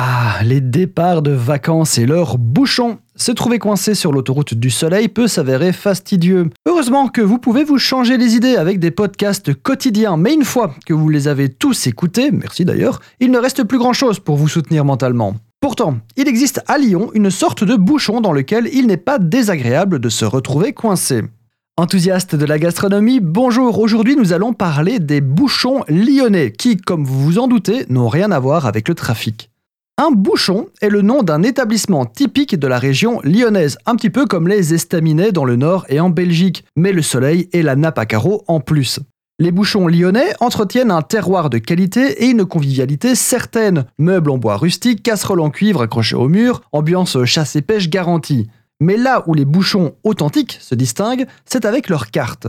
Ah, les départs de vacances et leurs bouchons. Se trouver coincé sur l'autoroute du soleil peut s'avérer fastidieux. Heureusement que vous pouvez vous changer les idées avec des podcasts quotidiens, mais une fois que vous les avez tous écoutés, merci d'ailleurs, il ne reste plus grand chose pour vous soutenir mentalement. Pourtant, il existe à Lyon une sorte de bouchon dans lequel il n'est pas désagréable de se retrouver coincé. Enthousiaste de la gastronomie, bonjour, aujourd'hui nous allons parler des bouchons lyonnais qui, comme vous vous en doutez, n'ont rien à voir avec le trafic. Un bouchon est le nom d'un établissement typique de la région lyonnaise, un petit peu comme les estaminets dans le nord et en Belgique, mais le soleil et la nappe à carreaux en plus. Les bouchons lyonnais entretiennent un terroir de qualité et une convivialité certaine. Meubles en bois rustique, casseroles en cuivre accrochées au mur, ambiance chasse et pêche garantie. Mais là où les bouchons authentiques se distinguent, c'est avec leurs cartes.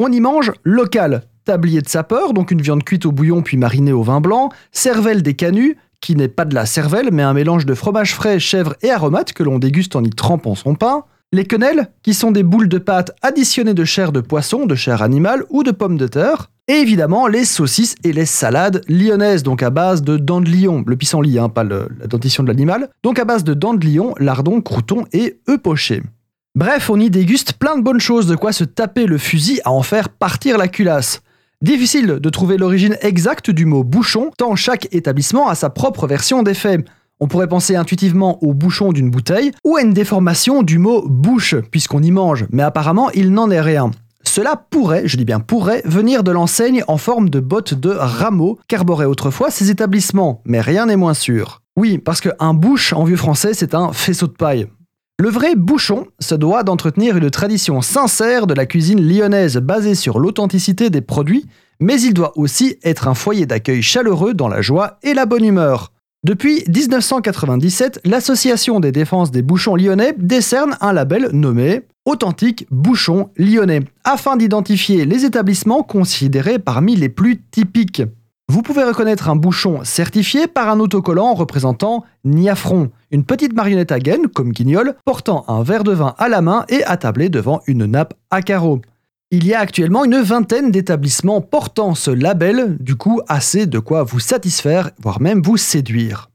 On y mange local, tablier de sapeur, donc une viande cuite au bouillon puis marinée au vin blanc, cervelle des canuts, qui n'est pas de la cervelle, mais un mélange de fromage frais, chèvre et aromates que l'on déguste en y trempant son pain. Les quenelles, qui sont des boules de pâte additionnées de chair de poisson, de chair animale ou de pommes de terre. Et évidemment, les saucisses et les salades lyonnaises, donc à base de dents de lion, le pissenlit, hein, pas la dentition de l'animal, donc à base de dents de lion, lardons, croutons et œufs pochés. Bref, on y déguste plein de bonnes choses, de quoi se taper le fusil à en faire partir la culasse. Difficile de trouver l'origine exacte du mot bouchon, tant chaque établissement a sa propre version des faits. On pourrait penser intuitivement au bouchon d'une bouteille ou à une déformation du mot bouche, puisqu'on y mange, mais apparemment il n'en est rien. Cela pourrait, je dis bien pourrait, venir de l'enseigne en forme de botte de rameau qu'arboraient autrefois ces établissements, mais rien n'est moins sûr. Oui, parce qu'un bouche en vieux français c'est un faisceau de paille. Le vrai bouchon se doit d'entretenir une tradition sincère de la cuisine lyonnaise basée sur l'authenticité des produits, mais il doit aussi être un foyer d'accueil chaleureux dans la joie et la bonne humeur. Depuis 1997, l'Association des défenses des bouchons lyonnais décerne un label nommé Authentique Bouchon Lyonnais, afin d'identifier les établissements considérés parmi les plus typiques. Vous pouvez reconnaître un bouchon certifié par un autocollant représentant Niafron, une petite marionnette à gaine, comme Guignol, portant un verre de vin à la main et attablé devant une nappe à carreaux. Il y a actuellement une vingtaine d'établissements portant ce label, du coup assez de quoi vous satisfaire, voire même vous séduire.